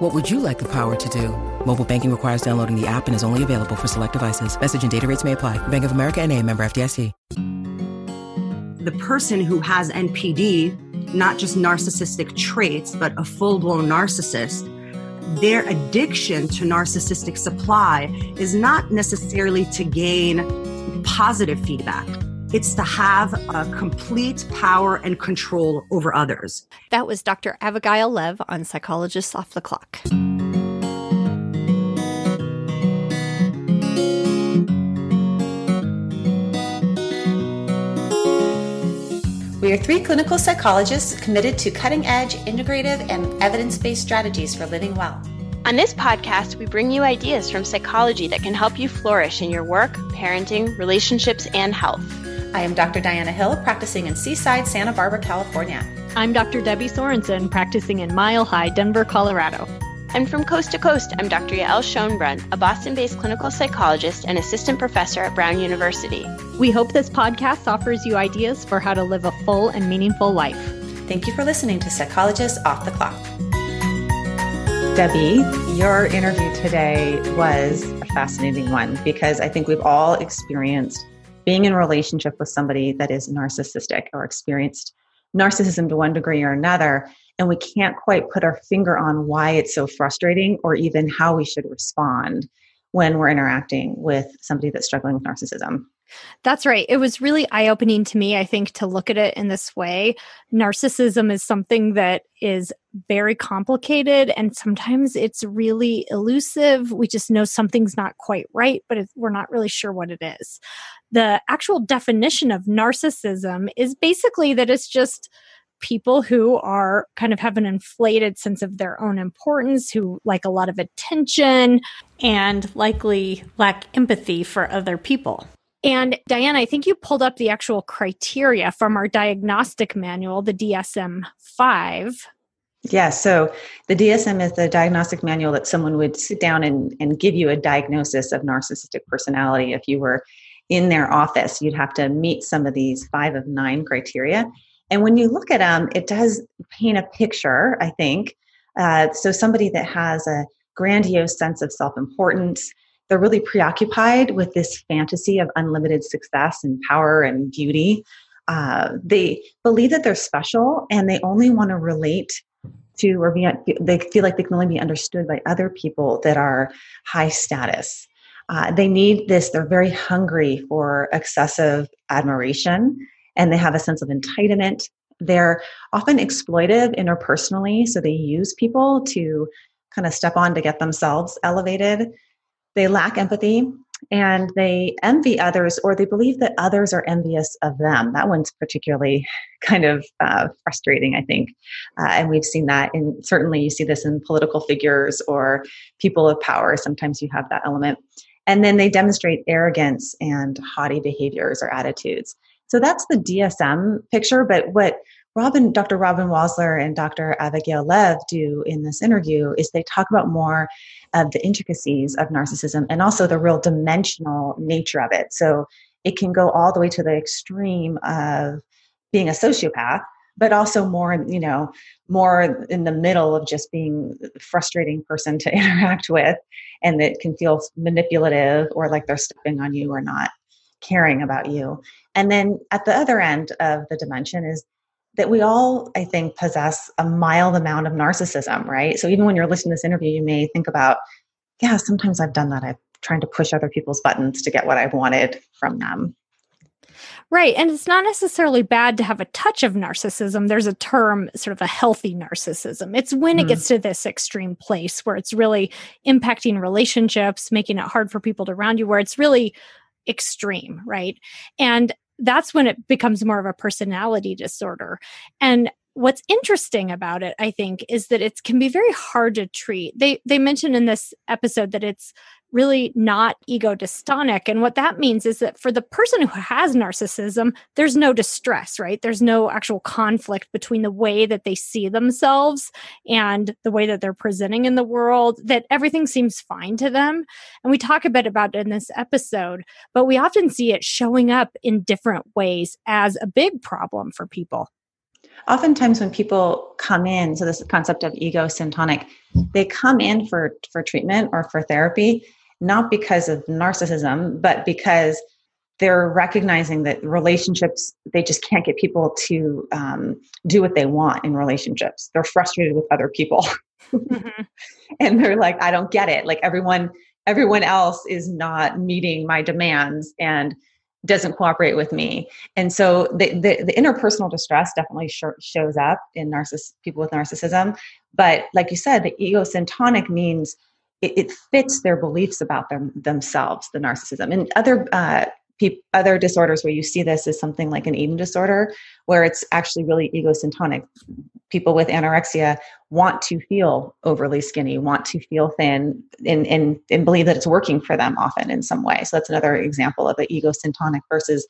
What would you like the power to do? Mobile banking requires downloading the app and is only available for select devices. Message and data rates may apply. Bank of America and a member FDIC. The person who has NPD, not just narcissistic traits, but a full-blown narcissist, their addiction to narcissistic supply is not necessarily to gain positive feedback. It's to have a complete power and control over others. That was Dr. Abigail Lev on Psychologists Off the Clock. We are three clinical psychologists committed to cutting edge, integrative, and evidence based strategies for living well. On this podcast, we bring you ideas from psychology that can help you flourish in your work, parenting, relationships, and health. I am Dr. Diana Hill, practicing in Seaside, Santa Barbara, California. I'm Dr. Debbie Sorensen, practicing in Mile High, Denver, Colorado. And from coast to coast, I'm Dr. Yael Schonbrun, a Boston based clinical psychologist and assistant professor at Brown University. We hope this podcast offers you ideas for how to live a full and meaningful life. Thank you for listening to Psychologists Off the Clock. Debbie, your interview today was a fascinating one because I think we've all experienced being in a relationship with somebody that is narcissistic or experienced narcissism to one degree or another and we can't quite put our finger on why it's so frustrating or even how we should respond when we're interacting with somebody that's struggling with narcissism. That's right. It was really eye opening to me, I think, to look at it in this way. Narcissism is something that is very complicated and sometimes it's really elusive. We just know something's not quite right, but we're not really sure what it is. The actual definition of narcissism is basically that it's just people who are kind of have an inflated sense of their own importance, who like a lot of attention and likely lack empathy for other people. And Diane, I think you pulled up the actual criteria from our diagnostic manual, the DSM 5. Yeah, so the DSM is the diagnostic manual that someone would sit down and, and give you a diagnosis of narcissistic personality. If you were in their office, you'd have to meet some of these five of nine criteria. And when you look at them, it does paint a picture, I think. Uh, so, somebody that has a grandiose sense of self importance, they're really preoccupied with this fantasy of unlimited success and power and beauty. Uh, they believe that they're special and they only want to relate to or be, they feel like they can only be understood by other people that are high status. Uh, they need this, they're very hungry for excessive admiration and they have a sense of entitlement. They're often exploitive interpersonally, so they use people to kind of step on to get themselves elevated. They lack empathy and they envy others or they believe that others are envious of them. That one's particularly kind of uh, frustrating, I think. Uh, and we've seen that in certainly you see this in political figures or people of power. Sometimes you have that element. And then they demonstrate arrogance and haughty behaviors or attitudes. So that's the DSM picture. But what Robin, Dr. Robin Walser and Dr. Abigail Lev do in this interview is they talk about more of the intricacies of narcissism and also the real dimensional nature of it. So it can go all the way to the extreme of being a sociopath, but also more, you know, more in the middle of just being a frustrating person to interact with and that can feel manipulative or like they're stepping on you or not caring about you. And then at the other end of the dimension is that we all, I think, possess a mild amount of narcissism, right? So even when you're listening to this interview, you may think about, yeah, sometimes I've done that. I've trying to push other people's buttons to get what I wanted from them. Right. And it's not necessarily bad to have a touch of narcissism. There's a term, sort of a healthy narcissism. It's when mm. it gets to this extreme place where it's really impacting relationships, making it hard for people to around you, where it's really extreme, right? And that's when it becomes more of a personality disorder. And what's interesting about it i think is that it can be very hard to treat. They they mentioned in this episode that it's really not ego dystonic and what that means is that for the person who has narcissism there's no distress right? There's no actual conflict between the way that they see themselves and the way that they're presenting in the world that everything seems fine to them. And we talk a bit about in this episode but we often see it showing up in different ways as a big problem for people oftentimes when people come in so this concept of ego syntonic they come in for for treatment or for therapy not because of narcissism but because they're recognizing that relationships they just can't get people to um, do what they want in relationships. They're frustrated with other people. Mm-hmm. and they're like i don't get it. Like everyone everyone else is not meeting my demands. And doesn't cooperate with me. And so the, the, the interpersonal distress definitely sh- shows up in narciss people with narcissism. But like you said the ego syntonic means it, it fits their beliefs about them themselves the narcissism. And other uh, other disorders where you see this is something like an eating disorder where it's actually really ego syntonic people with anorexia want to feel overly skinny want to feel thin and, and, and believe that it's working for them often in some way. So that's another example of the ego syntonic versus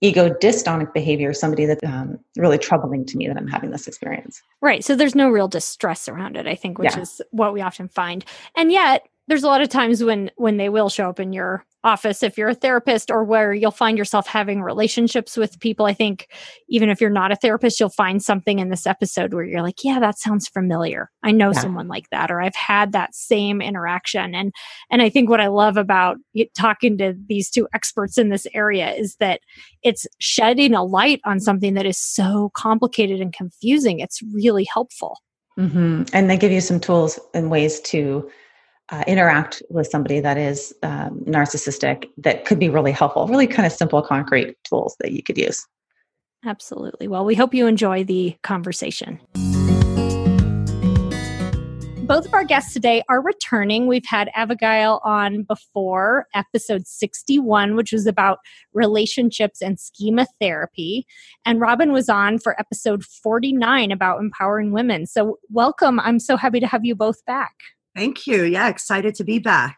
ego dystonic behavior somebody that's um, really troubling to me that i'm having this experience. Right. So there's no real distress around it i think which yeah. is what we often find. And yet there's a lot of times when when they will show up in your office if you're a therapist or where you'll find yourself having relationships with people. I think even if you're not a therapist you'll find something in this episode where you're like yeah that sounds familiar. I know yeah. someone like that or i've had that same interaction. And and i think what i love about talking to these two experts in this area is that it's shedding a light on something that is so complicated and confusing. It's really helpful. Mm-hmm. and they give you some tools and ways to uh, interact with somebody that is um, narcissistic that could be really helpful really kind of simple concrete tools that you could use absolutely well we hope you enjoy the conversation both of our guests today are returning. We've had Abigail on before, episode 61, which was about relationships and schema therapy. And Robin was on for episode 49 about empowering women. So, welcome. I'm so happy to have you both back. Thank you. Yeah, excited to be back.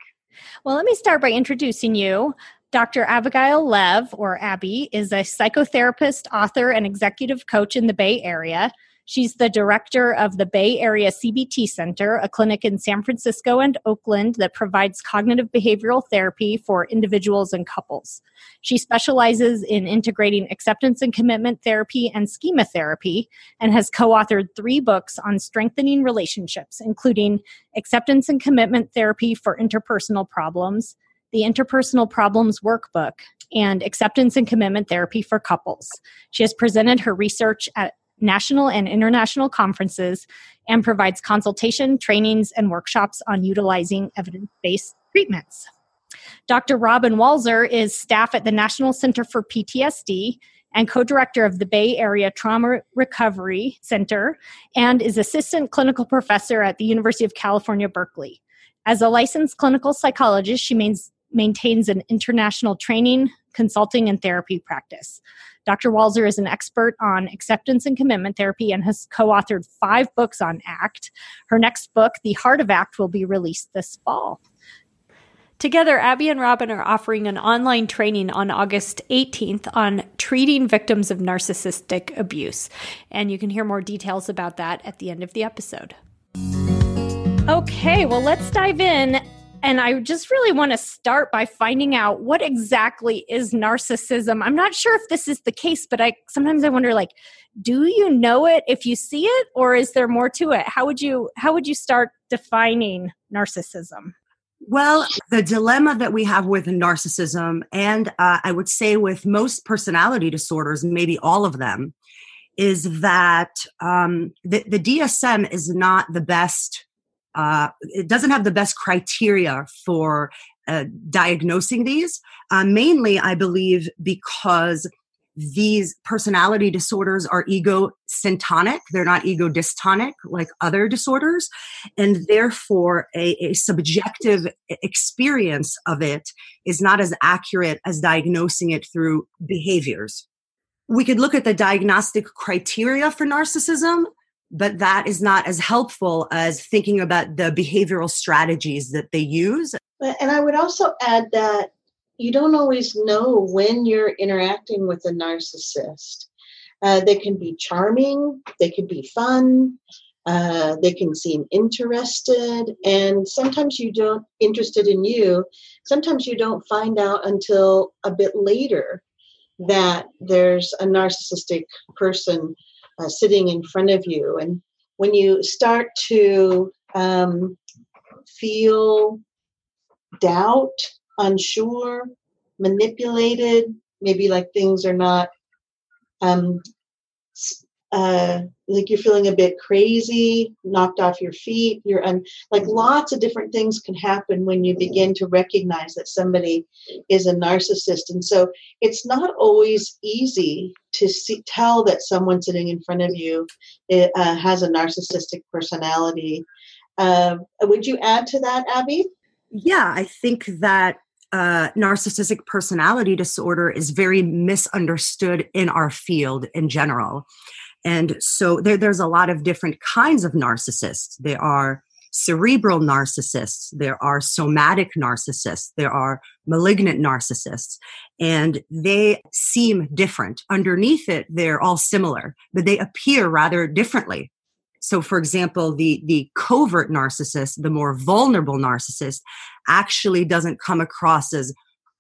Well, let me start by introducing you. Dr. Abigail Lev, or Abby, is a psychotherapist, author, and executive coach in the Bay Area. She's the director of the Bay Area CBT Center, a clinic in San Francisco and Oakland that provides cognitive behavioral therapy for individuals and couples. She specializes in integrating acceptance and commitment therapy and schema therapy and has co authored three books on strengthening relationships, including Acceptance and Commitment Therapy for Interpersonal Problems, the Interpersonal Problems Workbook, and Acceptance and Commitment Therapy for Couples. She has presented her research at national and international conferences and provides consultation, trainings, and workshops on utilizing evidence based treatments. Dr. Robin Walser is staff at the National Center for PTSD and co director of the Bay Area Trauma Recovery Center and is assistant clinical professor at the University of California, Berkeley. As a licensed clinical psychologist, she maintains an international training, consulting, and therapy practice. Dr. Walser is an expert on acceptance and commitment therapy and has co authored five books on ACT. Her next book, The Heart of ACT, will be released this fall. Together, Abby and Robin are offering an online training on August 18th on treating victims of narcissistic abuse. And you can hear more details about that at the end of the episode. Okay, well, let's dive in and I just really want to start by finding out what exactly is narcissism. I'm not sure if this is the case, but I sometimes I wonder like do you know it if you see it or is there more to it? How would you how would you start defining narcissism? Well, the dilemma that we have with narcissism, and uh, I would say with most personality disorders, maybe all of them, is that um, the, the DSM is not the best uh, it doesn't have the best criteria for uh, diagnosing these. Uh, mainly, I believe, because these personality disorders are ego syntonic, they're not ego dystonic like other disorders, and therefore a, a subjective experience of it is not as accurate as diagnosing it through behaviors. we could look at the diagnostic criteria for narcissism, but that is not as helpful as thinking about the behavioral strategies that they use. And I would also add that you don't always know when you're interacting with a narcissist. Uh, they can be charming, they can be fun, uh, they can seem interested, and sometimes you don't interested in you. Sometimes you don't find out until a bit later that there's a narcissistic person uh, sitting in front of you, and when you start to um, feel doubt, unsure, manipulated, maybe like things are not um, uh, like you're feeling a bit crazy, knocked off your feet. You're un- like lots of different things can happen when you begin to recognize that somebody is a narcissist. And so it's not always easy to see, tell that someone sitting in front of you eh, uh, has a narcissistic personality. Uh, would you add to that, Abby? Yeah, I think that uh, narcissistic personality disorder is very misunderstood in our field in general. And so there, there's a lot of different kinds of narcissists. There are cerebral narcissists, there are somatic narcissists, there are malignant narcissists, and they seem different. Underneath it, they're all similar, but they appear rather differently. So, for example, the, the covert narcissist, the more vulnerable narcissist, actually doesn't come across as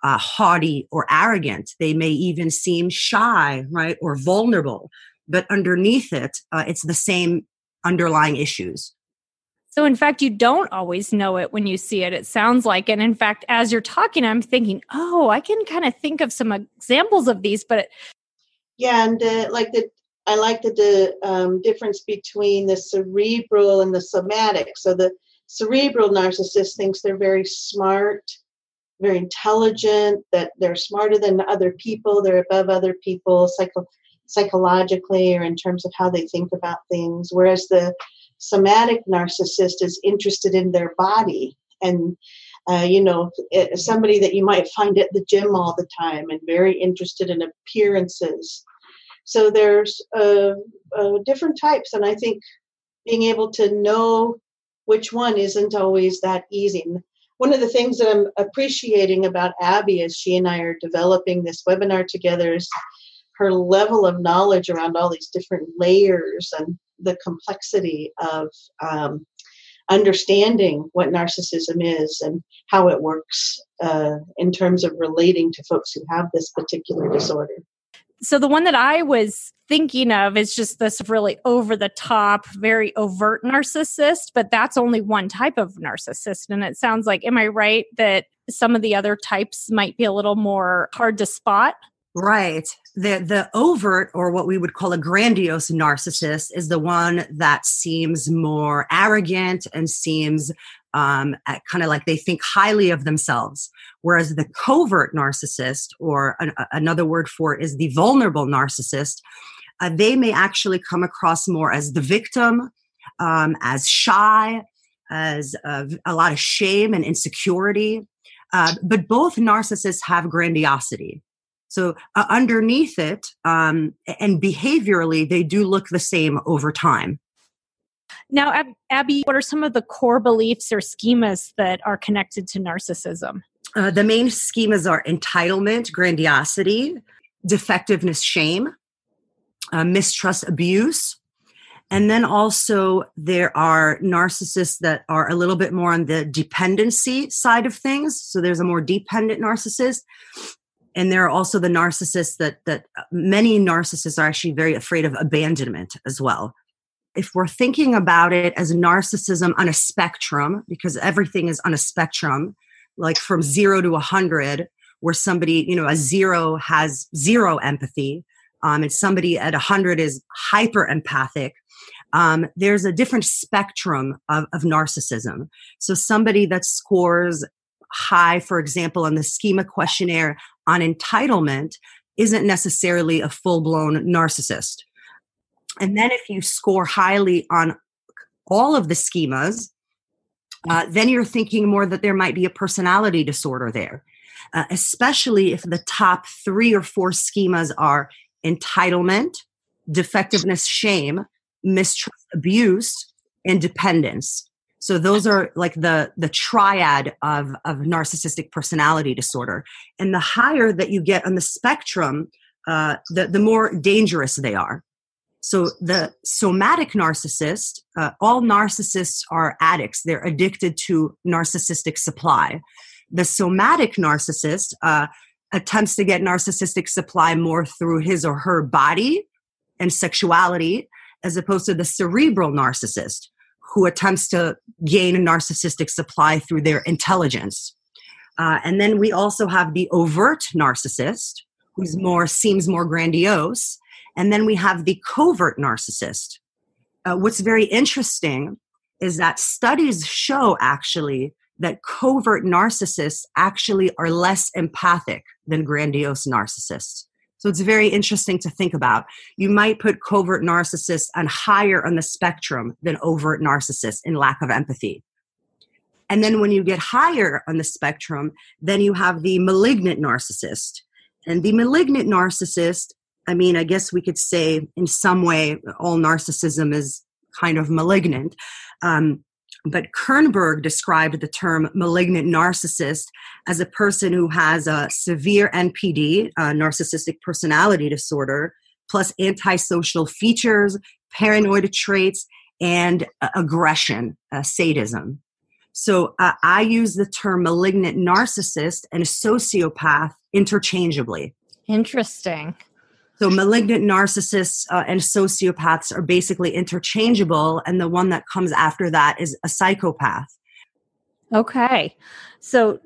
uh, haughty or arrogant. They may even seem shy, right, or vulnerable but underneath it, uh, it's the same underlying issues. So, in fact, you don't always know it when you see it. It sounds like, and in fact, as you're talking, I'm thinking, oh, I can kind of think of some examples of these, but yeah, and uh, like the I like the, the um, difference between the cerebral and the somatic. So the cerebral narcissist thinks they're very smart, very intelligent, that they're smarter than other people, they're above other people, psycho psychologically or in terms of how they think about things, whereas the somatic narcissist is interested in their body and uh, you know somebody that you might find at the gym all the time and very interested in appearances. So there's uh, uh, different types and i think being able to know which one isn't always that easy. One of the things that i'm appreciating about abby as she and i are developing this webinar together is her level of knowledge around all these different layers and the complexity of um, understanding what narcissism is and how it works uh, in terms of relating to folks who have this particular disorder. So, the one that I was thinking of is just this really over the top, very overt narcissist, but that's only one type of narcissist. And it sounds like, am I right that some of the other types might be a little more hard to spot? Right. The the overt or what we would call a grandiose narcissist is the one that seems more arrogant and seems um, kind of like they think highly of themselves. Whereas the covert narcissist, or an, another word for it is the vulnerable narcissist, uh, they may actually come across more as the victim, um, as shy, as uh, a lot of shame and insecurity. Uh, but both narcissists have grandiosity. So uh, underneath it, um, and behaviorally, they do look the same over time. Now, Ab- Abby, what are some of the core beliefs or schemas that are connected to narcissism? Uh, the main schemas are entitlement, grandiosity, defectiveness, shame, uh, mistrust, abuse. And then also, there are narcissists that are a little bit more on the dependency side of things. So, there's a more dependent narcissist and there are also the narcissists that that uh, many narcissists are actually very afraid of abandonment as well. If we're thinking about it as narcissism on a spectrum because everything is on a spectrum like from 0 to a 100 where somebody you know a 0 has zero empathy um, and somebody at a 100 is hyper empathic um, there's a different spectrum of, of narcissism. So somebody that scores high, for example, on the schema questionnaire on entitlement isn't necessarily a full blown narcissist. And then if you score highly on all of the schemas, uh, then you're thinking more that there might be a personality disorder there, uh, especially if the top three or four schemas are entitlement, defectiveness, shame, mistrust, abuse, and dependence. So those are like the the triad of of narcissistic personality disorder. And the higher that you get on the spectrum, uh, the the more dangerous they are. So the somatic narcissist, uh, all narcissists are addicts. They're addicted to narcissistic supply. The somatic narcissist uh, attempts to get narcissistic supply more through his or her body and sexuality, as opposed to the cerebral narcissist, who attempts to gain a narcissistic supply through their intelligence. Uh, and then we also have the overt narcissist, who's more seems more grandiose, and then we have the covert narcissist. Uh, what's very interesting is that studies show actually that covert narcissists actually are less empathic than grandiose narcissists. So it's very interesting to think about. You might put covert narcissists on higher on the spectrum than overt narcissists in lack of empathy. And then when you get higher on the spectrum, then you have the malignant narcissist. And the malignant narcissist, I mean, I guess we could say in some way all narcissism is kind of malignant. Um, but Kernberg described the term malignant narcissist as a person who has a severe NPD, a narcissistic personality disorder, plus antisocial features, paranoid traits, and uh, aggression, uh, sadism. So uh, I use the term malignant narcissist and sociopath interchangeably. Interesting. So malignant narcissists uh, and sociopaths are basically interchangeable, and the one that comes after that is a psychopath. Okay. So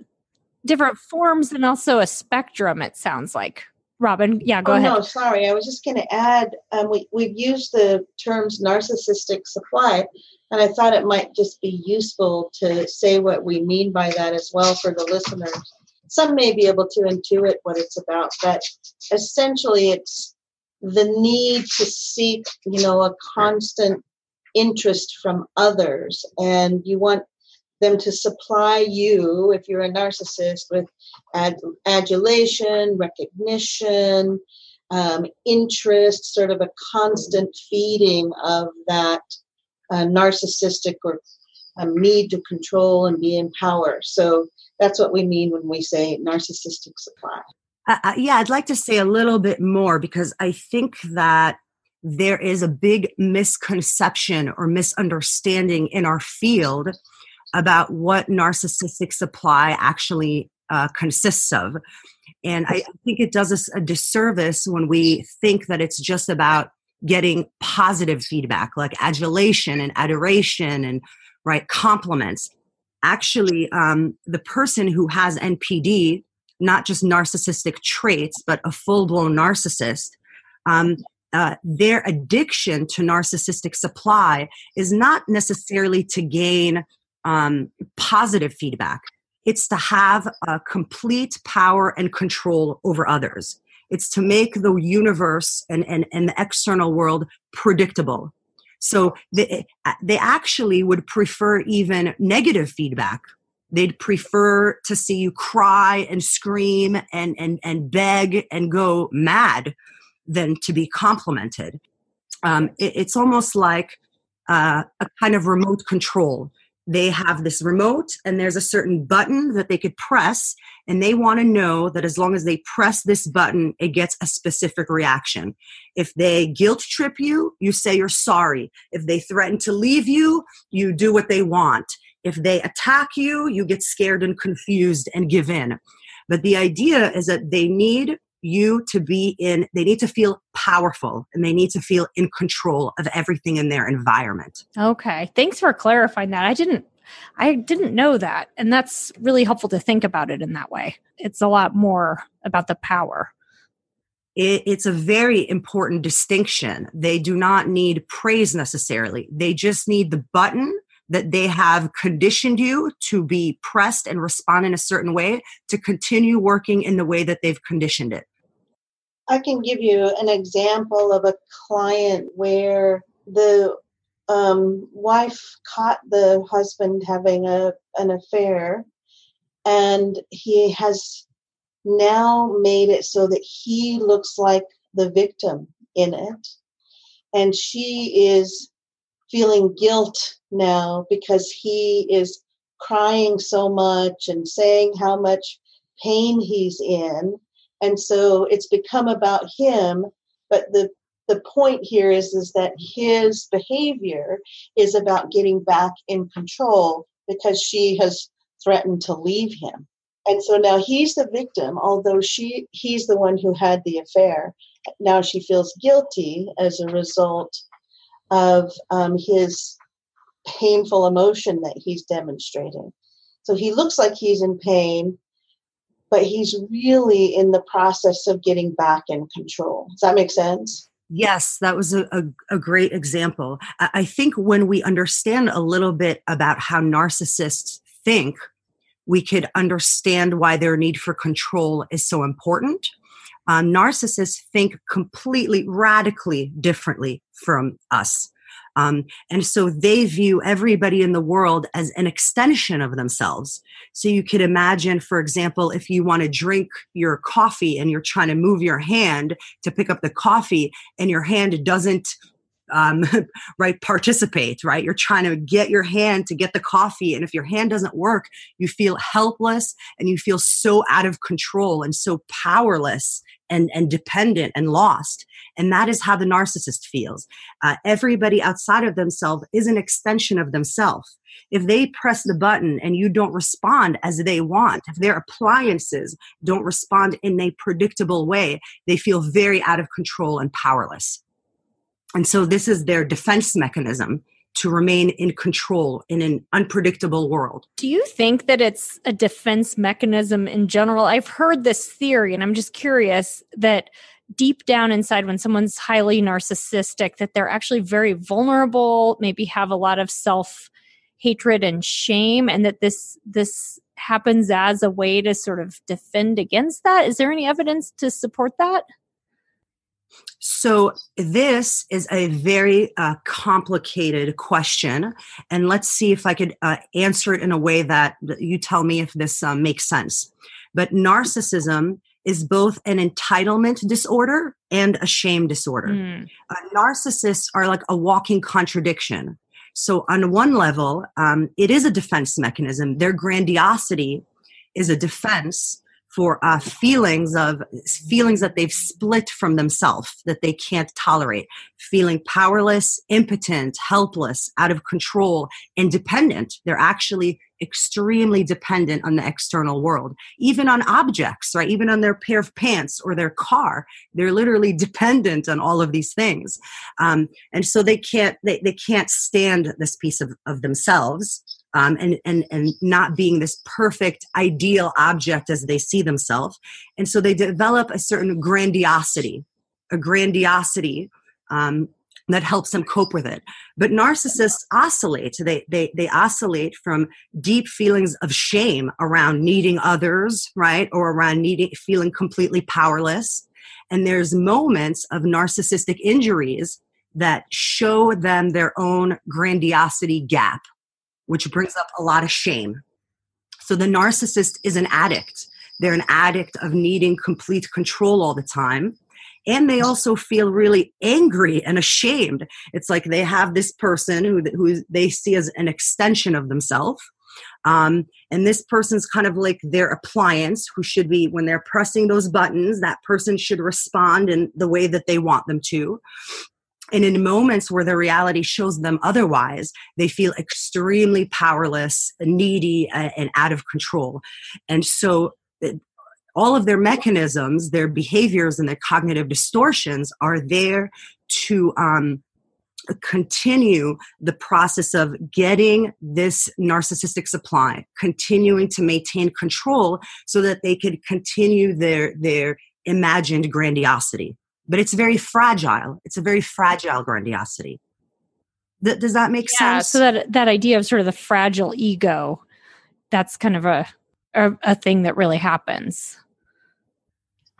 different forms and also a spectrum, it sounds like. Robin, yeah, go oh, ahead. No, sorry. I was just going to add um, we, we've used the terms narcissistic supply, and I thought it might just be useful to say what we mean by that as well for the listeners some may be able to intuit what it's about, but essentially it's the need to seek, you know, a constant interest from others. And you want them to supply you, if you're a narcissist, with ad- adulation, recognition, um, interest, sort of a constant feeding of that uh, narcissistic or um, need to control and be in power. So that's what we mean when we say narcissistic supply. Uh, yeah, I'd like to say a little bit more because I think that there is a big misconception or misunderstanding in our field about what narcissistic supply actually uh, consists of. And I think it does us a disservice when we think that it's just about getting positive feedback like adulation and adoration and right compliments. Actually um, the person who has npd not just narcissistic traits but a full-blown narcissist um, uh, their addiction to narcissistic supply is not necessarily to gain um, positive feedback. It's to have a complete power and control over others. It's to make the universe and, and, and the external world predictable so they, they actually would prefer even negative feedback. They'd prefer to see you cry and scream and, and, and beg and go mad than to be complimented. Um, it, it's almost like uh, a kind of remote control they have this remote and there's a certain button that they could press and they want to know that as long as they press this button it gets a specific reaction. If they guilt trip you you say you're sorry. If they threaten to leave you you do what they want. If they attack you you get scared and confused and give in. But the idea is that they need you to be in they need to feel powerful and they need to feel in control of everything in their environment. Okay thanks for clarifying that. I didn't i didn't know that and that's really helpful to think about it in that way. It's a lot more about the power. It, it's a very important distinction. They do not need praise necessarily. They just need the button that they have conditioned you to be pressed and respond in a certain way to continue working in the way that they've conditioned it I can give you an example of a client where the um, wife caught the husband having a, an affair, and he has now made it so that he looks like the victim in it. And she is feeling guilt now because he is crying so much and saying how much pain he's in. And so it's become about him. But the the point here is is that his behavior is about getting back in control because she has threatened to leave him and so now he's the victim although she he's the one who had the affair now she feels guilty as a result of um, his painful emotion that he's demonstrating so he looks like he's in pain but he's really in the process of getting back in control does that make sense Yes, that was a, a, a, great example. I think when we understand a little bit about how narcissists think, we could understand why their need for control is so important. Um, narcissists think completely, radically differently from us. Um, and so they view everybody in the world as an extension of themselves. So you could imagine, for example, if you want to drink your coffee and you're trying to move your hand to pick up the coffee and your hand doesn't um, right participate right you're trying to get your hand to get the coffee and if your hand doesn't work you feel helpless and you feel so out of control and so powerless and, and dependent and lost. And that is how the narcissist feels. Uh, everybody outside of themselves is an extension of themselves. If they press the button and you don't respond as they want, if their appliances don't respond in a predictable way, they feel very out of control and powerless. And so this is their defense mechanism to remain in control in an unpredictable world. Do you think that it's a defense mechanism in general? I've heard this theory and I'm just curious that deep down inside when someone's highly narcissistic that they're actually very vulnerable, maybe have a lot of self hatred and shame and that this this happens as a way to sort of defend against that. Is there any evidence to support that? So, this is a very uh, complicated question. And let's see if I could uh, answer it in a way that you tell me if this uh, makes sense. But narcissism is both an entitlement disorder and a shame disorder. Mm. narcissists are like a walking contradiction. So, on one level, um, it is a defense mechanism. Their grandiosity is a defense for uh, feelings of feelings that they've split from themselves that they can't tolerate. Feeling powerless impotent helpless out of control independent. They're actually extremely dependent on the external world. Even on objects right? Even on their pair of pants or their car they're literally dependent on all of these things. Um, and so they can't they, they can't stand this piece of, of themselves um, and, and, and not being this perfect, ideal object as they see themselves. And so they develop a certain grandiosity, a grandiosity um, that helps them cope with it. But narcissists oscillate. They, they, they oscillate from deep feelings of shame around needing others, right? Or around needing, feeling completely powerless. And there's moments of narcissistic injuries that show them their own grandiosity gap which brings up a lot of shame. So the narcissist is an addict. They're an addict of needing complete control all the time. And they also feel really angry and ashamed. It's like they have this person who, who they see as an extension of themselves. Um, and this person's kind of like their appliance who should be, when they're pressing those buttons, that person should respond in the way that they want them to. And in moments where the reality shows them otherwise, they feel extremely powerless, needy, and out of control. And so all of their mechanisms, their behaviors, and their cognitive distortions are there to um, continue the process of getting this narcissistic supply, continuing to maintain control so that they could continue their, their imagined grandiosity but it's very fragile. It's a very fragile grandiosity. Th- does that make yeah, sense? So that that idea of sort of the fragile ego, that's kind of a, a, a thing that really happens.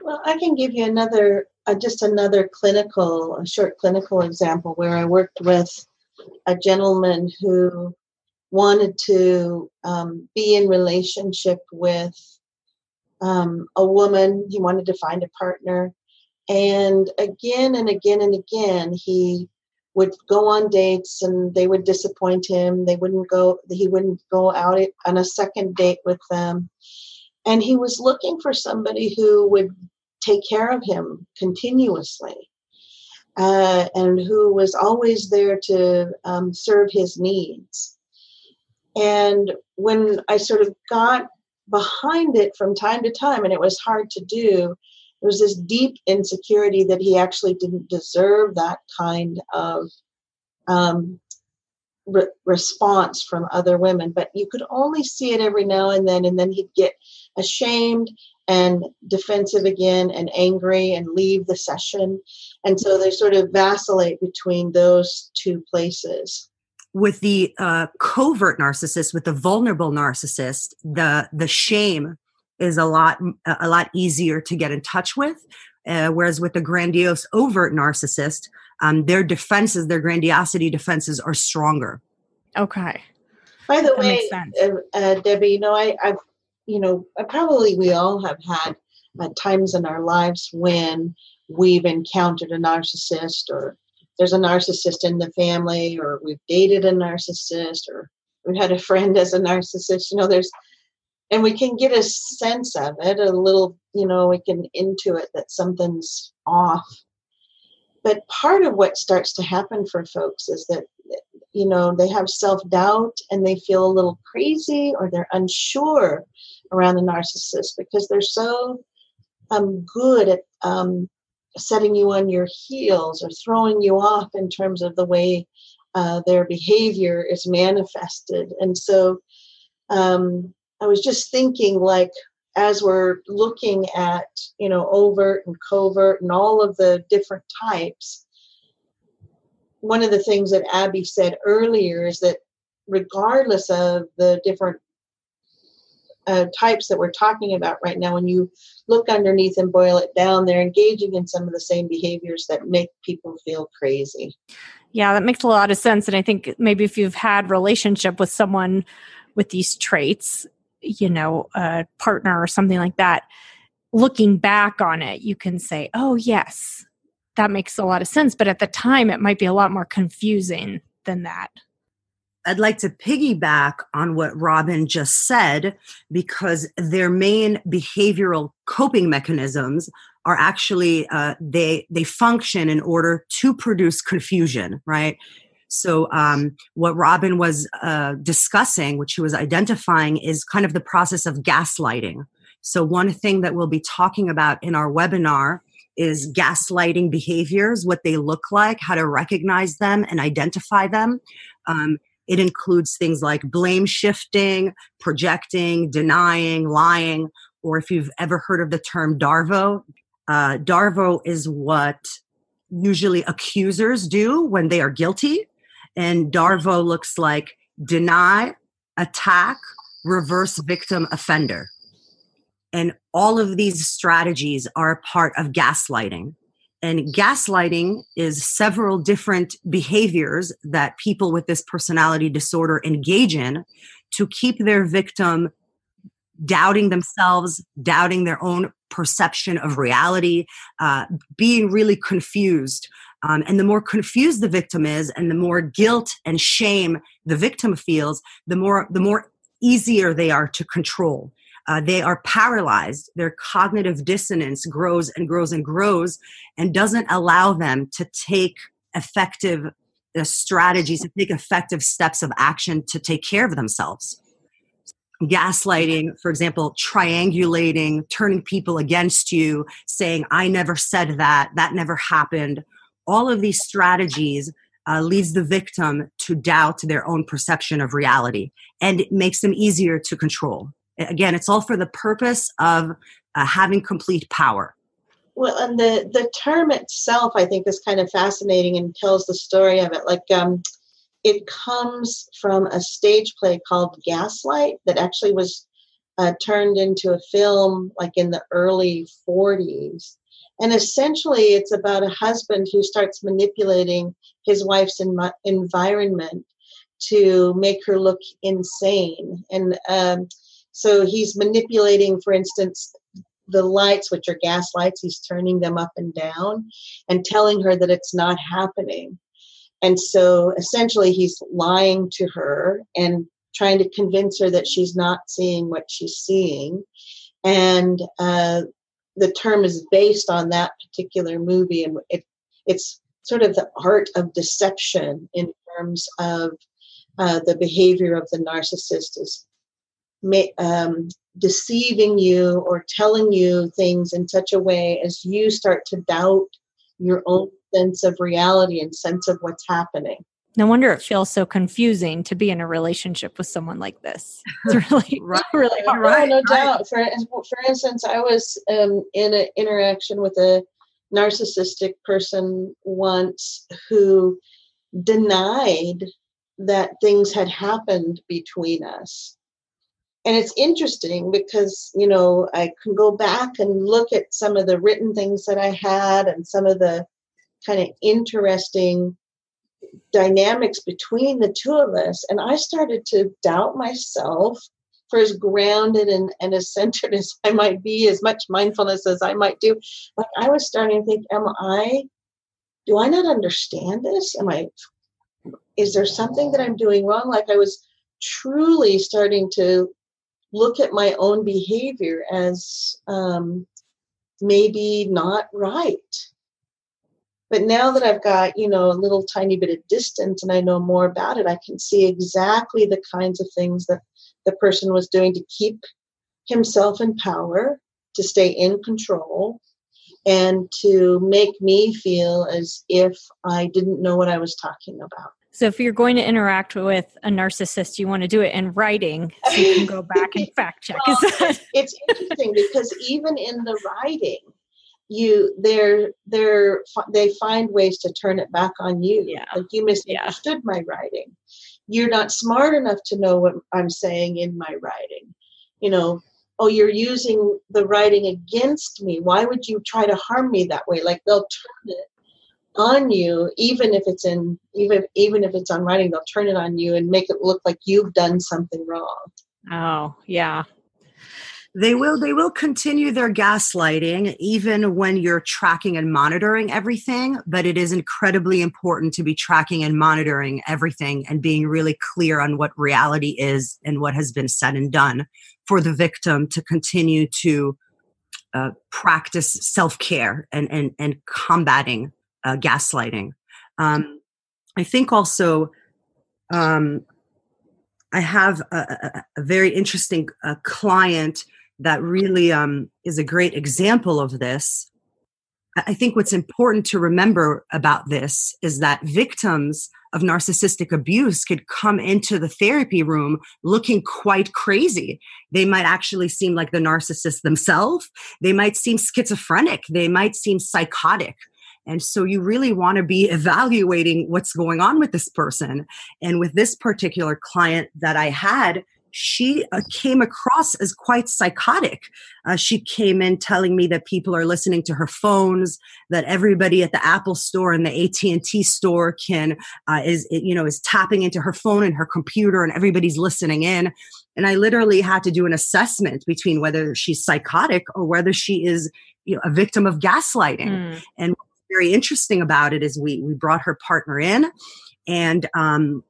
Well, I can give you another, uh, just another clinical, a short clinical example where I worked with a gentleman who wanted to um, be in relationship with um, a woman. He wanted to find a partner, And again and again and again, he would go on dates and they would disappoint him. They wouldn't go, he wouldn't go out on a second date with them. And he was looking for somebody who would take care of him continuously uh, and who was always there to um, serve his needs. And when I sort of got behind it from time to time, and it was hard to do, there was this deep insecurity that he actually didn't deserve that kind of um, re- response from other women. But you could only see it every now and then, and then he'd get ashamed and defensive again and angry and leave the session. And so they sort of vacillate between those two places with the uh, covert narcissist, with the vulnerable narcissist, the the shame is a lot a lot easier to get in touch with. Uh, whereas with the grandiose overt narcissist, um, their defenses, their grandiosity defenses, are stronger. Okay. By the that way, uh, uh, Debbie, you know, I, I've, you know, probably we all have had uh, times in our lives when we've encountered a narcissist or there's a narcissist in the family or we've dated a narcissist or we've had a friend as a narcissist you know there's and we can get a sense of it a little you know we can intuit that something's off but part of what starts to happen for folks is that you know they have self-doubt and they feel a little crazy or they're unsure around the narcissist because they're so um, good at um, setting you on your heels or throwing you off in terms of the way uh, their behavior is manifested. And so um, I was just thinking, like, as we're looking at, you know, overt and covert and all of the different types, one of the things that Abby said earlier is that regardless of the different uh, types that we're talking about right now, when you look underneath and boil it down, they're engaging in some of the same behaviors that make people feel crazy. Yeah, that makes a lot of sense. And I think maybe if you've had relationship with someone with these traits, you know, a partner or something like that, looking back on it, you can say, oh, yes, that makes a lot of sense. But at the time, it might be a lot more confusing than that. I'd like to piggyback on what Robin just said because their main behavioral coping mechanisms are actually uh, they they function in order to produce confusion, right? So um, what Robin was uh, discussing, which she was identifying, is kind of the process of gaslighting. So one thing that we'll be talking about in our webinar is gaslighting behaviors, what they look like, how to recognize them and identify them. Um, it includes things like blame shifting, projecting, denying, lying, or if you've ever heard of the term DARVO, uh, DARVO is what usually accusers do when they are guilty. And DARVO looks like deny, attack, reverse victim offender. And all of these strategies are a part of gaslighting. And gaslighting is several different behaviors that people with this personality disorder engage in to keep their victim doubting themselves, doubting their own perception of reality, uh, being really confused. Um, and the more confused the victim is, and the more guilt and shame the victim feels, the more the more easier they are to control. Uh, they are paralyzed. Their cognitive dissonance grows and grows and grows and doesn't allow them to take effective uh, strategies, to take effective steps of action to take care of themselves. Gaslighting, for example, triangulating, turning people against you, saying, I never said that, that never happened. All of these strategies uh, leads the victim to doubt their own perception of reality and it makes them easier to control. Again it's all for the purpose of uh, having complete power. Well and the the term itself i think is kind of fascinating and tells the story of it. Like um it comes from a stage play called gaslight that actually was uh, turned into a film like in the early 40s and essentially it's about a husband who starts manipulating his wife's environment to make her look insane and um, so he's manipulating, for instance, the lights, which are gas lights, he's turning them up and down and telling her that it's not happening. And so essentially, he's lying to her and trying to convince her that she's not seeing what she's seeing. And uh, the term is based on that particular movie, and it, it's sort of the art of deception in terms of uh, the behavior of the narcissist is um, deceiving you or telling you things in such a way as you start to doubt your own sense of reality and sense of what's happening. No wonder it feels so confusing to be in a relationship with someone like this. It's really, right, really hard. Right, no right. doubt. For, for instance, I was um, in an interaction with a narcissistic person once who denied that things had happened between us and it's interesting because you know i can go back and look at some of the written things that i had and some of the kind of interesting dynamics between the two of us and i started to doubt myself for as grounded and, and as centered as i might be as much mindfulness as i might do. Like i was starting to think am i do i not understand this? Am i is there something that i'm doing wrong? Like i was truly starting to look at my own behavior as um, maybe not right. But now that I've got, you know, a little tiny bit of distance and I know more about it, I can see exactly the kinds of things that the person was doing to keep himself in power, to stay in control, and to make me feel as if I didn't know what I was talking about. So if you're going to interact with a narcissist, you want to do it in writing so you can go back and fact check. Well, it's interesting because even in the writing, you they're they're they find ways to turn it back on you. Yeah. Like you misunderstood yeah. my writing. You're not smart enough to know what I'm saying in my writing. You know, oh, you're using the writing against me. Why would you try to harm me that way? Like they'll turn it on you even if it's in even even if it's on writing they'll turn it on you and make it look like you've done something wrong oh yeah they will they will continue their gaslighting even when you're tracking and monitoring everything but it is incredibly important to be tracking and monitoring everything and being really clear on what reality is and what has been said and done for the victim to continue to uh, practice self-care and, and and combating uh, gaslighting. Um, I think also um, I have a, a, a very interesting uh, client that really um, is a great example of this. I think what's important to remember about this is that victims of narcissistic abuse could come into the therapy room looking quite crazy. They might actually seem like the narcissist themselves. They might seem schizophrenic. They might seem psychotic. And so you really want to be evaluating what's going on with this person. And with this particular client that I had, she uh, came across as quite psychotic. Uh, she came in telling me that people are listening to her phones, that everybody at the Apple store and the AT and T store can uh, is you know is tapping into her phone and her computer, and everybody's listening in. And I literally had to do an assessment between whether she's psychotic or whether she is you know, a victim of gaslighting. Mm. And very interesting about it is we we brought her partner in, and um,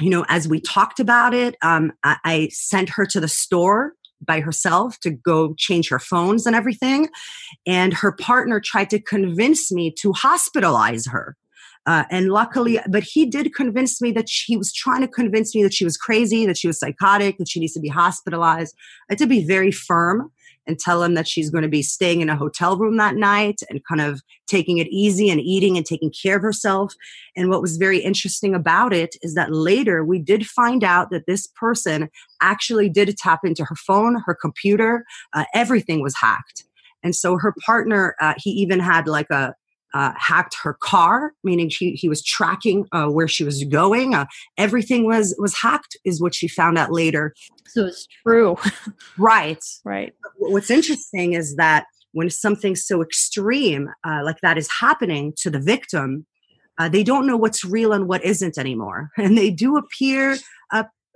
you know, as we talked about it, um, I, I sent her to the store by herself to go change her phones and everything. And her partner tried to convince me to hospitalize her. Uh, and luckily, but he did convince me that she was trying to convince me that she was crazy, that she was psychotic, that she needs to be hospitalized. I had to be very firm and tell him that she's going to be staying in a hotel room that night and kind of taking it easy and eating and taking care of herself. And what was very interesting about it is that later we did find out that this person actually did tap into her phone, her computer, uh, everything was hacked. And so her partner, uh, he even had like a uh, hacked her car, meaning he, he was tracking uh, where she was going. Uh, everything was was hacked, is what she found out later. So it's true, right? Right. What's interesting is that when something so extreme uh, like that is happening to the victim, uh, they don't know what's real and what isn't anymore, and they do appear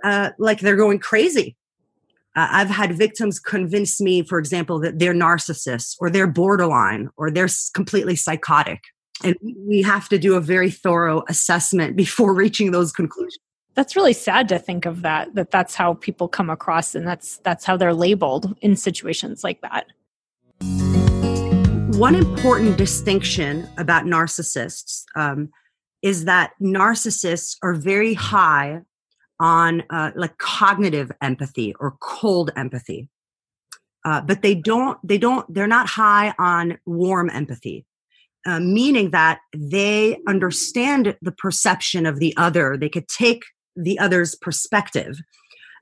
uh, like they're going crazy. Uh, I've had victims convince me, for example, that they're narcissists or they're borderline or they're completely psychotic. And we have to do a very thorough assessment before reaching those conclusions. That's really sad to think of that that that's how people come across and that's that's how they're labeled in situations like that. One important distinction about narcissists um, is that narcissists are very high on uh, like cognitive empathy or cold empathy. Uh, but they don't they don't they're not high on warm empathy uh, meaning that they understand the perception of the other. They could take the other's perspective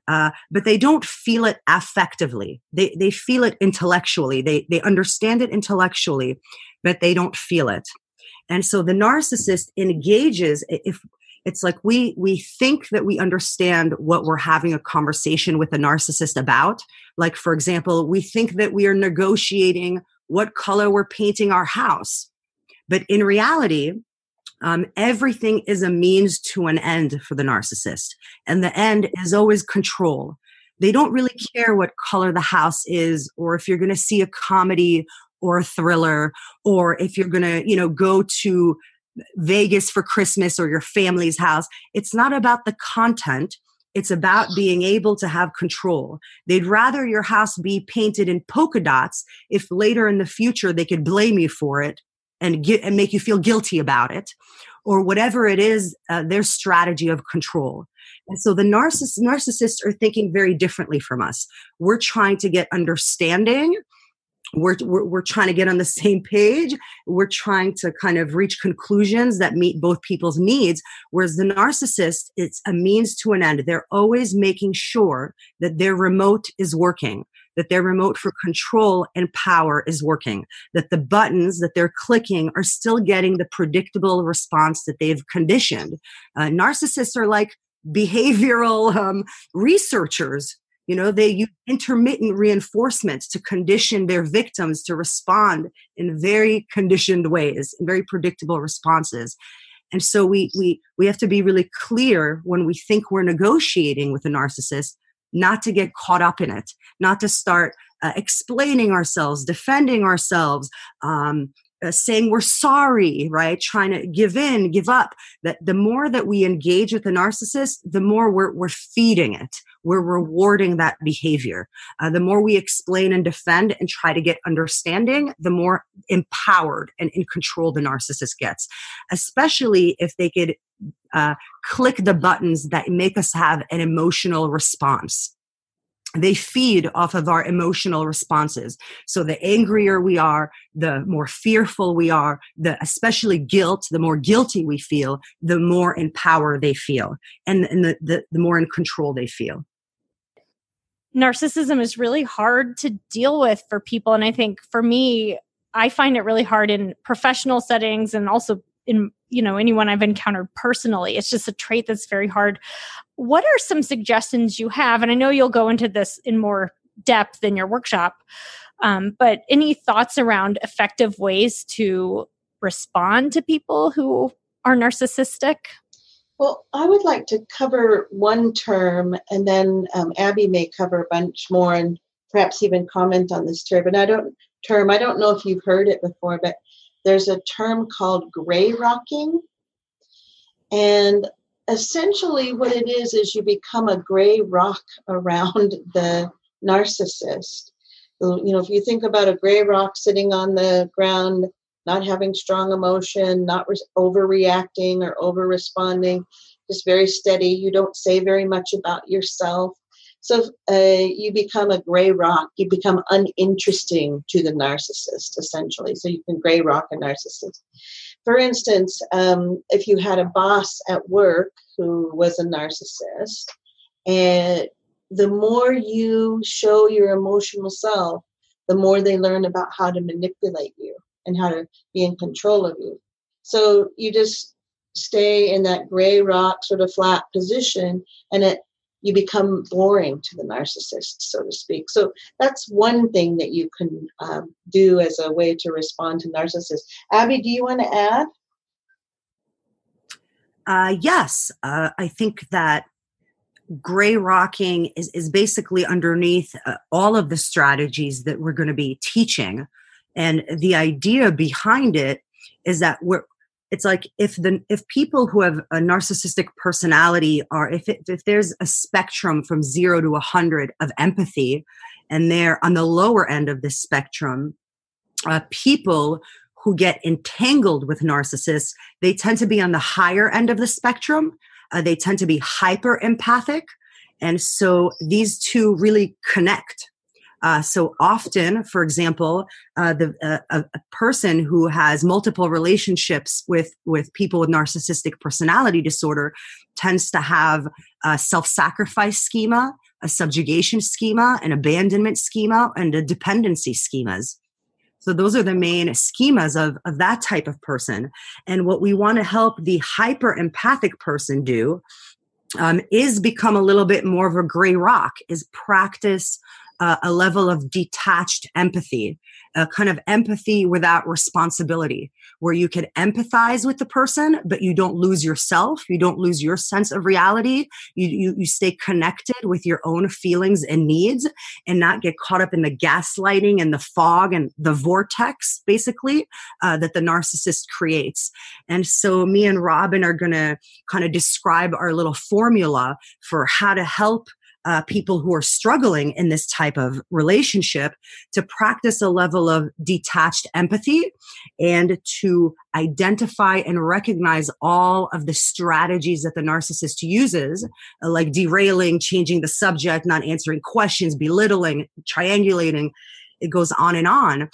uh, but they don't feel it affectively. They they feel it intellectually. They they understand it intellectually but they don't feel it. And so the narcissist engages if it's like we we think that we understand what we're having a conversation with a narcissist about. Like for example we think that we are negotiating what color we're painting our house. But in reality um, everything is a means to an end for the narcissist and the end is always control. They don't really care what color the house is or if you're going to see a comedy or a thriller or if you're going to you know go to Vegas for Christmas or your family's house. It's not about the content. It's about being able to have control. They'd rather your house be painted in polka dots if later in the future they could blame you for it and get and make you feel guilty about it or whatever it is uh, their strategy of control. And so the narciss- narcissists are thinking very differently from us. We're trying to get understanding we're, we're, we're trying to get on the same page. We're trying to kind of reach conclusions that meet both people's needs whereas the narcissist it's a means to an end. They're always making sure that their remote is working that their remote for control and power is working that the buttons that they're clicking are still getting the predictable response that they've conditioned. Uh, narcissists are like behavioral um, researchers you know, they use intermittent reinforcement to condition their victims to respond in very conditioned ways, in very predictable responses. And so we we we have to be really clear when we think we're negotiating with a narcissist, not to get caught up in it, not to start uh, explaining ourselves, defending ourselves, um, uh, saying we're sorry, right? Trying to give in, give up. That the more that we engage with the narcissist, the more we're, we're feeding it. We're rewarding that behavior. Uh, the more we explain and defend and try to get understanding, the more empowered and in control the narcissist gets, especially if they could uh, click the buttons that make us have an emotional response. They feed off of our emotional responses. So the angrier we are the more fearful we are the especially guilt the more guilty we feel the more in power they feel and, and the, the, the more in control they feel narcissism is really hard to deal with for people. And i think for me i find it really hard in professional settings and also in you know anyone i've encountered personally. It's just a trait that's very hard. What are some suggestions you have? And i know you'll go into this in more depth in your workshop um, but any thoughts around effective ways to respond to people who are narcissistic well i would like to cover one term and then um, abby may cover a bunch more and perhaps even comment on this term but i don't term i don't know if you've heard it before but there's a term called gray rocking. And essentially, what it is, is you become a gray rock around the narcissist. You know, if you think about a gray rock sitting on the ground, not having strong emotion, not re- overreacting or over responding, just very steady. You don't say very much about yourself. So uh, you become a gray rock. You become uninteresting to the narcissist, essentially. So you can gray rock a narcissist. For instance, um, if you had a boss at work who was a narcissist, and the more you show your emotional self, the more they learn about how to manipulate you and how to be in control of you. So you just stay in that gray rock sort of flat position and it you become boring to the narcissist, so to speak. So that's one thing that you can um, do as a way to respond to narcissists. Abby, do you want to add? Uh, yes, uh, I think that gray rocking is, is basically underneath uh, all of the strategies that we're going to be teaching. And the idea behind it is that we're, it's like if the if people who have a narcissistic personality are if it, if there's a spectrum from 0 to a 100 of empathy and they're on the lower end of this spectrum uh, people who get entangled with narcissists they tend to be on the higher end of the spectrum. Uh, they tend to be hyper empathic. And so these two really connect uh, so often, for example, uh, the uh, a, person who has multiple relationships with with people with narcissistic personality disorder tends to have a self-sacrifice schema, a subjugation schema, an abandonment schema, and a dependency schemas. So those are the main schemas of, of that type of person. And what we want to help the hyper empathic person do um, is become a little bit more of a gray rock, is practice uh, a level of detached empathy, a kind of empathy without responsibility, where you can empathize with the person, but you don't lose yourself. You don't lose your sense of reality. You, you, you stay connected with your own feelings and needs and not get caught up in the gaslighting and the fog and the vortex, basically, uh, that the narcissist creates. And so, me and Robyn are going to kind of describe our little formula for how to help uh, people who are struggling in this type of relationship to practice a level of detached empathy and to identify and recognize all of the strategies that the narcissist uses, uh, like derailing, changing the subject, not answering questions, belittling, triangulating. It goes on and on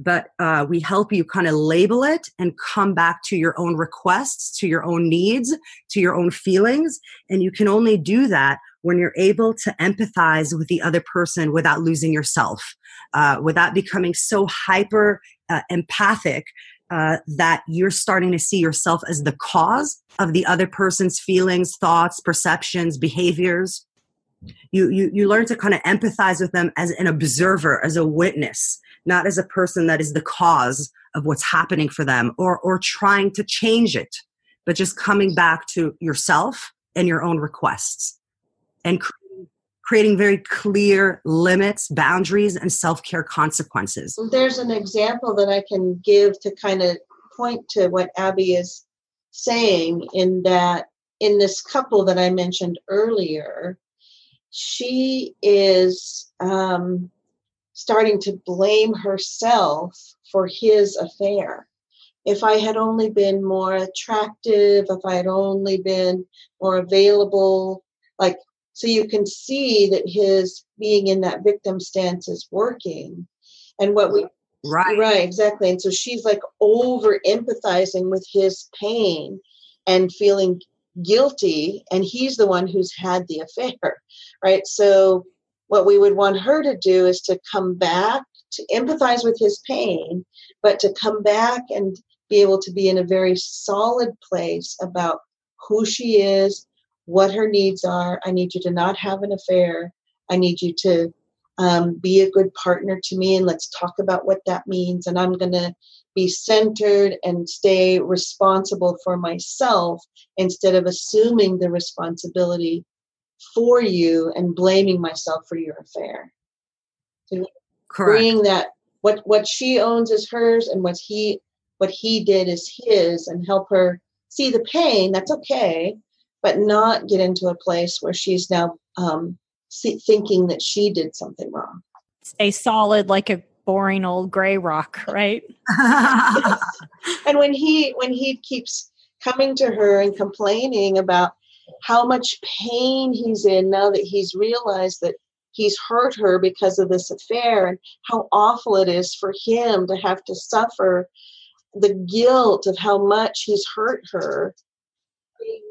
but uh, we help you kind of label it and come back to your own requests, to your own needs, to your own feelings. And you can only do that when you're able to empathize with the other person without losing yourself, uh, without becoming so hyper uh, empathic uh, that you're starting to see yourself as the cause of the other person's feelings, thoughts, perceptions, behaviors. You, you, you learn to kind of empathize with them as an observer, as a witness, not as a person that is the cause of what's happening for them or, or trying to change it, but just coming back to yourself and your own requests and creating very clear limits, boundaries, and self care consequences. There's an example that I can give to kind of point to what Abby is saying in that in this couple that I mentioned earlier, she is um, starting to blame herself for his affair. If I had only been more attractive, if I had only been more available, like so you can see that his being in that victim stance is working. And what we Right. Right, exactly. And so she's like over empathizing with his pain and feeling guilty and he's the one who's had the affair. Right? So what we would want her to do is to come back to empathize with his pain, but to come back and be able to be in a very solid place about who she is, what her needs are. I need you to not have an affair. I need you to um, be a good partner to me, and let's talk about what that means. And I'm going to be centered and stay responsible for myself instead of assuming the responsibility for you and blaming myself for your affair. So bring that what what she owns is hers, and what he what he did is his, and help her see the pain. That's okay but not get into a place where she's now um, thinking that she did something wrong. Stay solid like a boring old gray rock, right? and when he when he keeps coming to her and complaining about how much pain he's in now that he's realized that he's hurt her because of this affair and how awful it is for him to have to suffer the guilt of how much he's hurt her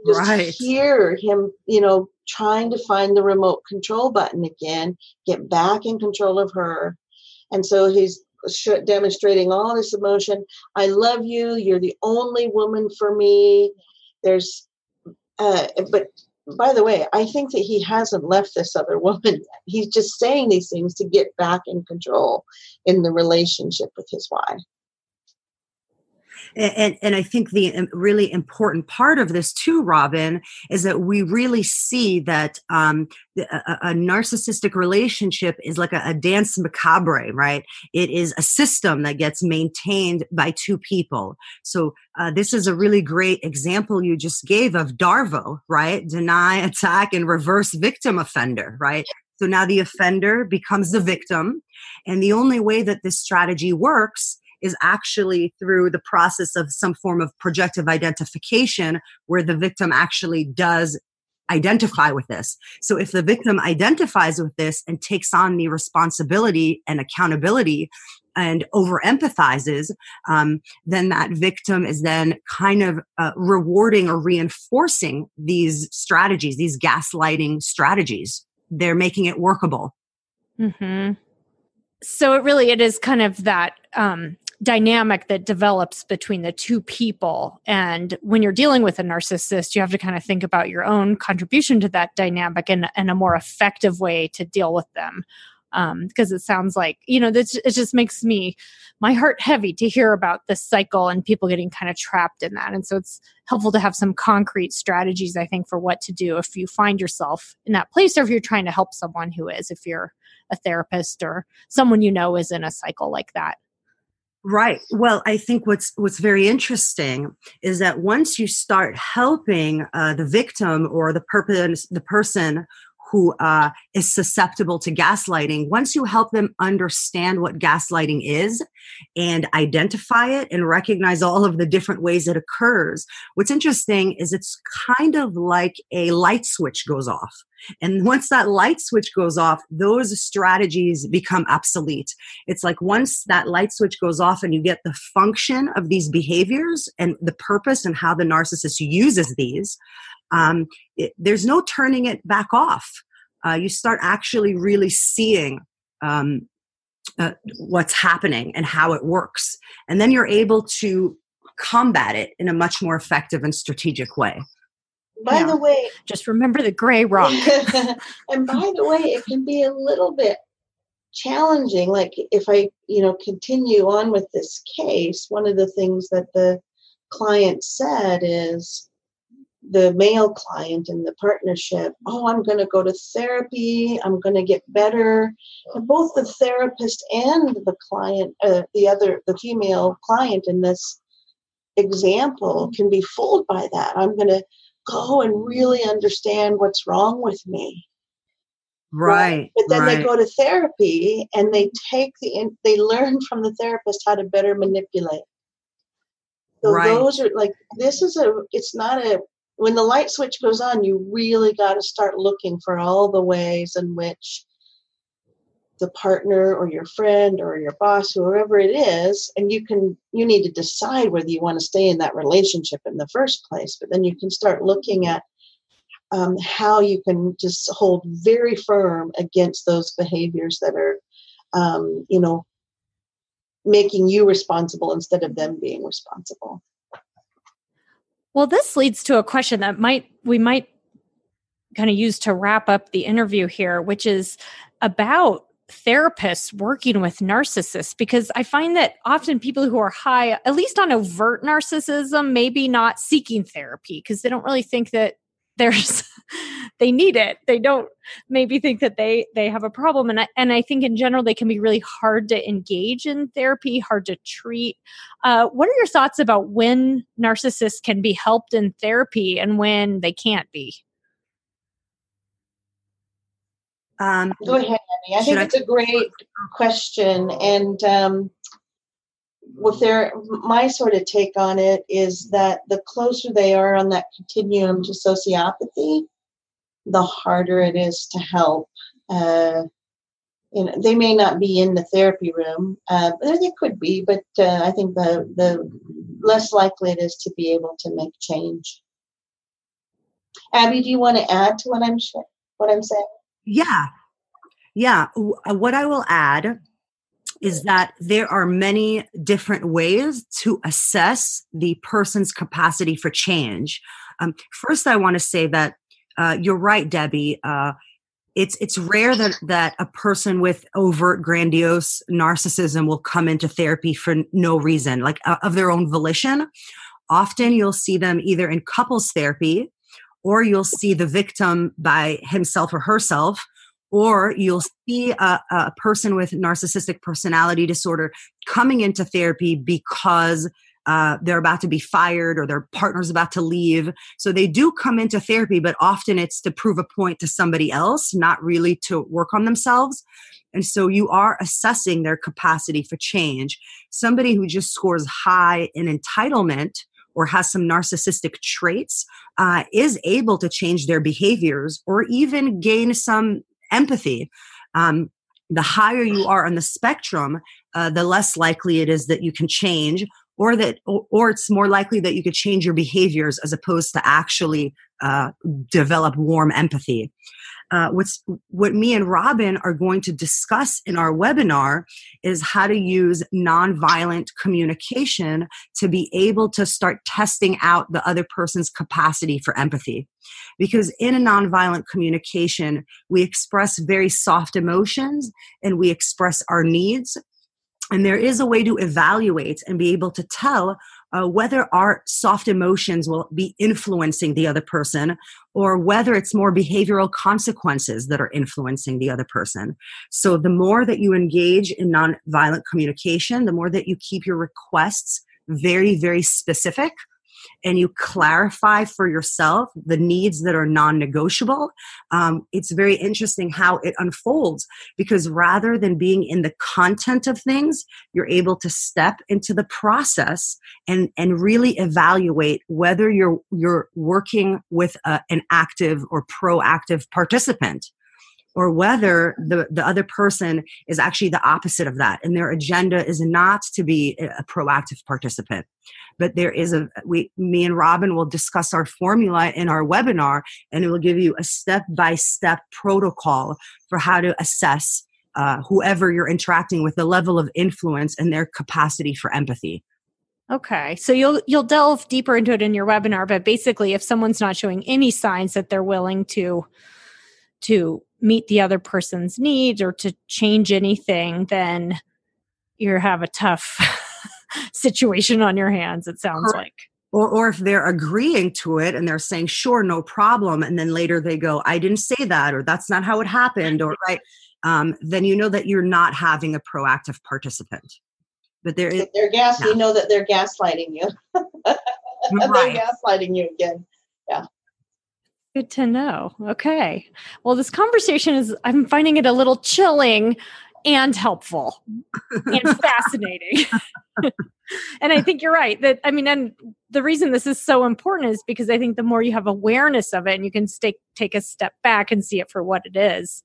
just right. hear him, you know, trying to find the remote control button again, get back in control of her. And so he's demonstrating all this emotion. I love you. You're the only woman for me. There's, uh, but by the way, I think that he hasn't left this other woman yet. He's just saying these things to get back in control in the relationship with his wife. And, and I think the really important part of this too, Robyn, is that we really see that um, a, a, narcissistic relationship is like a, a danse macabre, right? It is a system that gets maintained by two people. So uh, this is a really great example you just gave of DARVO, right? Deny, attack, and reverse victim offender, right? So now the offender becomes the victim. And the only way that this strategy works is actually through the process of some form of projective identification where the victim actually does identify with this. So if the victim identifies with this and takes on the responsibility and accountability and over empathizes, um, then that victim is then kind of uh, rewarding or reinforcing these strategies, these gaslighting strategies. They're making it workable. Mm-hmm. So it really it is kind of that um, dynamic that develops between the two people. And when you're dealing with a narcissist, you have to kind of think about your own contribution to that dynamic and, and a more effective way to deal with them. Um, because it sounds like, you know, this, it just makes me, my heart heavy to hear about this cycle and people getting kind of trapped in that. And so it's helpful to have some concrete strategies, I think, for what to do if you find yourself in that place or if you're trying to help someone who is, if you're a therapist or someone you know is in a cycle like that. Right. Well, I think what's what's very interesting is that once you start helping uh, the victim or the purpose the person who uh, is susceptible to gaslighting, once you help them understand what gaslighting is and identify it and recognize all of the different ways it occurs, what's interesting is it's kind of like a light switch goes off. And once that light switch goes off, those strategies become obsolete. It's like once that light switch goes off and you get the function of these behaviors and the purpose and how the narcissist uses these, um, it, there's no turning it back off. Uh, you start actually really seeing um, uh, what's happening and how it works. And then you're able to combat it in a much more effective and strategic way. By yeah. the way, just remember the gray rock. and by the way, it can be a little bit challenging. Like if I, you know, continue on with this case, one of the things that the client said is, the male client in the partnership, oh, I'm going to go to therapy, I'm going to get better. And both the therapist and the client, uh, the other, the female client in this example can be fooled by that. I'm going to go and really understand what's wrong with me. Right. But then right. they go to therapy and they take the, they learn from the therapist how to better manipulate. So right. those are like, this is a, it's not a, when the light switch goes on, you really got to start looking for all the ways in which the partner or your friend or your boss, whoever it is, and you can you need to decide whether you want to stay in that relationship in the first place. But then you can start looking at um, how you can just hold very firm against those behaviors that are, um, you know, making you responsible instead of them being responsible. Well, this leads to a question that might we might kind of use to wrap up the interview here, which is about therapists working with narcissists because I find that often people who are high, at least on overt narcissism, maybe not seeking therapy because they don't really think that there's they need it. They don't maybe think that they they have a problem. And I, and I think in general they can be really hard to engage in therapy hard to treat. Uh, what are your thoughts about when narcissists can be helped in therapy and when they can't be? Um, go ahead Annie. i think I it's a great question. And um, with their my sort of take on it is that the closer they are on that continuum to sociopathy, the harder it is to help. Uh, you know, they may not be in the therapy room, uh, they could be, but uh, I think the the less likely it is to be able to make change. Abby, do you want to add to what I'm what I'm saying? Yeah, yeah. What I will add is that there are many different ways to assess the person's capacity for change. Um, first, I want to say that uh, you're right, Debbie. Uh, it's it's rare that that a person with overt grandiose narcissism will come into therapy for no reason like uh, of their own volition often you'll see them either in couples therapy or you'll see the victim by himself or herself or you'll see a, a person with narcissistic personality disorder coming into therapy because uh, they're about to be fired or their partner's about to leave. So they do come into therapy, but often it's to prove a point to somebody else, not really to work on themselves. And so you are assessing their capacity for change. Somebody who just scores high in entitlement or has some narcissistic traits uh, is able to change their behaviors or even gain some empathy. Um, the higher you are on the spectrum, uh, the less likely it is that you can change or that or, or, it's more likely that you could change your behaviors as opposed to actually uh, develop warm empathy uh, what's what me and robyn are going to discuss in our webinar is how to use nonviolent communication to be able to start testing out the other person's capacity for empathy. Because in a nonviolent communication we express very soft emotions and we express our needs. And there is a way to evaluate and be able to tell uh, whether our soft emotions will be influencing the other person or whether it's more behavioral consequences that are influencing the other person. So, the more that you engage in nonviolent communication, the more that you keep your requests very, very specific, and you clarify for yourself the needs that are non-negotiable um, it's very interesting how it unfolds because rather than being in the content of things you're able to step into the process and and really evaluate whether you're you're working with a, an active or proactive participant or whether the, the other person is actually the opposite of that and their agenda is not to be a proactive participant but there is a we me and robyn will discuss our formula in our webinar and it will give you a step by step protocol for how to assess uh, whoever you're interacting with the level of influence and their capacity for empathy Okay. So you'll you'll delve deeper into it in your webinar, but basically if someone's not showing any signs that they're willing to to meet the other person's needs or to change anything, then you have a tough situation on your hands, it sounds like. Or, or if they're agreeing to it and they're saying, sure, no problem. And then later they go, I didn't say that, or that's not how it happened, or right. Um, then you know that you're not having a proactive participant. But there is. They're gas, yeah. you know that they're gaslighting you. right. they're gaslighting you again. Yeah. Good to know. Okay. Well, this conversation is, I'm finding it a little chilling and helpful and fascinating. and I think you're right that, I mean, and the reason this is so important is because I think the more you have awareness of it and you can stay, take a step back and see it for what it is,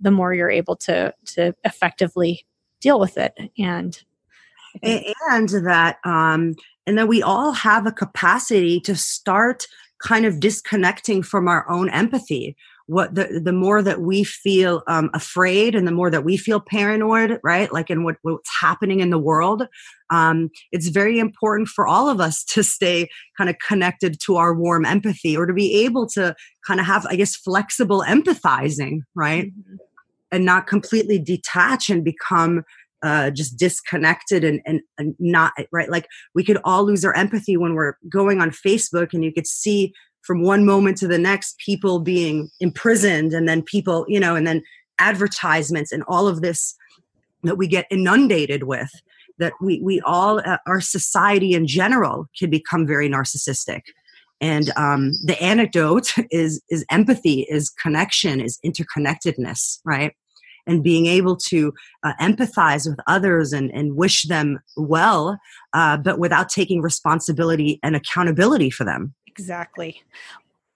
the more you're able to, to effectively deal with it. And, and that, um, and that we all have a capacity to start kind of disconnecting from our own empathy what the the more that we feel um, afraid and the more that we feel paranoid right like in what, what's happening in the world um, it's very important for all of us to stay kind of connected to our warm empathy or to be able to kind of have i guess flexible empathizing right mm-hmm. and not completely detach and become uh, just disconnected and, and, and not right? Like we could all lose our empathy when we're going on facebook and you could see from one moment to the next people being imprisoned and then people you know and then advertisements and all of this that we get inundated with that we we all uh, our society in general can become very narcissistic. And um, the anecdote is is empathy is connection is interconnectedness right and being able to uh, empathize with others and, and wish them well, uh, but without taking responsibility and accountability for them. Exactly.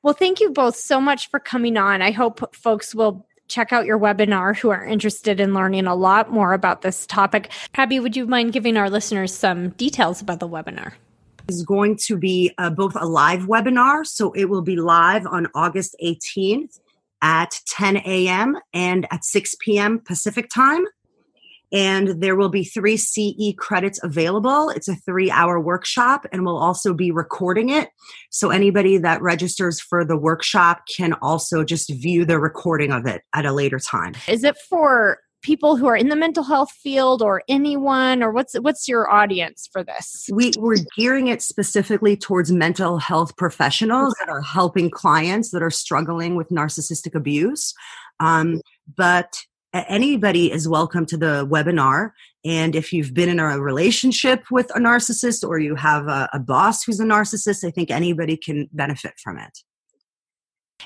Well, thank you both so much for coming on. I hope folks will check out your webinar who are interested in learning a lot more about this topic. Abby, would you mind giving our listeners some details about the webinar? Is going to be uh, both a live webinar, so it will be live on August 18th at 10 a.m. and at 6 p.m. Pacific time. and there will be three CE credits available. It's a three hour workshop, and we'll also be recording it. So anybody that registers for the workshop can also just view the recording of it at a later time. Is it for people who are in the mental health field or anyone or what's what's your audience for this we, we're gearing it specifically towards mental health professionals that are helping clients that are struggling with narcissistic abuse um, but anybody is welcome to the webinar. And if you've been in a relationship with a narcissist or you have a, a, boss who's a narcissist, I think anybody can benefit from it.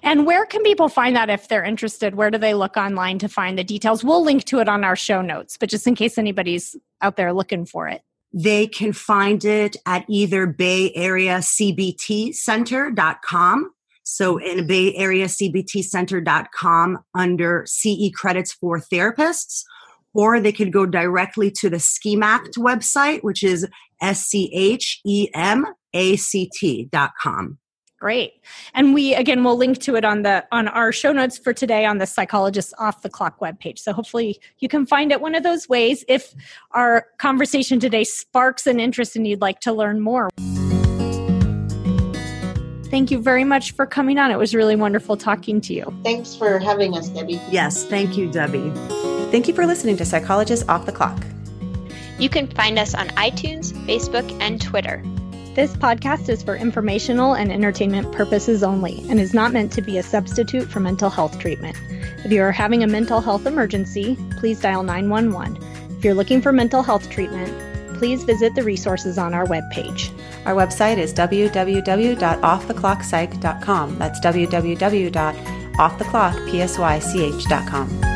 And where can people find that if they're interested? Where do they look online to find the details? We'll link to it on our show notes, but just in case anybody's out there looking for it. They can find it at either Bay Area CBT Center.com so in Bay Area CBTcenter.com under CE credits for therapists, or they could go directly to the SCHEMACT website, which is S-C-H-E-M-A-C-T.com. Great. And we again we'll link to it on the on our show notes for today on the psychologist off the clock webpage. So hopefully you can find it one of those ways if our conversation today sparks an interest and you'd like to learn more. Thank you very much for coming on. It was really wonderful talking to you. Thanks for having us, Debbie. Yes, thank you, Debbie. Thank you for listening to Psychologists Off the Clock. You can find us on iTunes, Facebook, and Twitter. This podcast is for informational and entertainment purposes only and is not meant to be a substitute for mental health treatment. If you are having a mental health emergency, please dial 911. If you're looking for mental health treatment, please visit the resources on our webpage. Our website is www.offtheclockpsych.com. That's www.offtheclockpsych.com.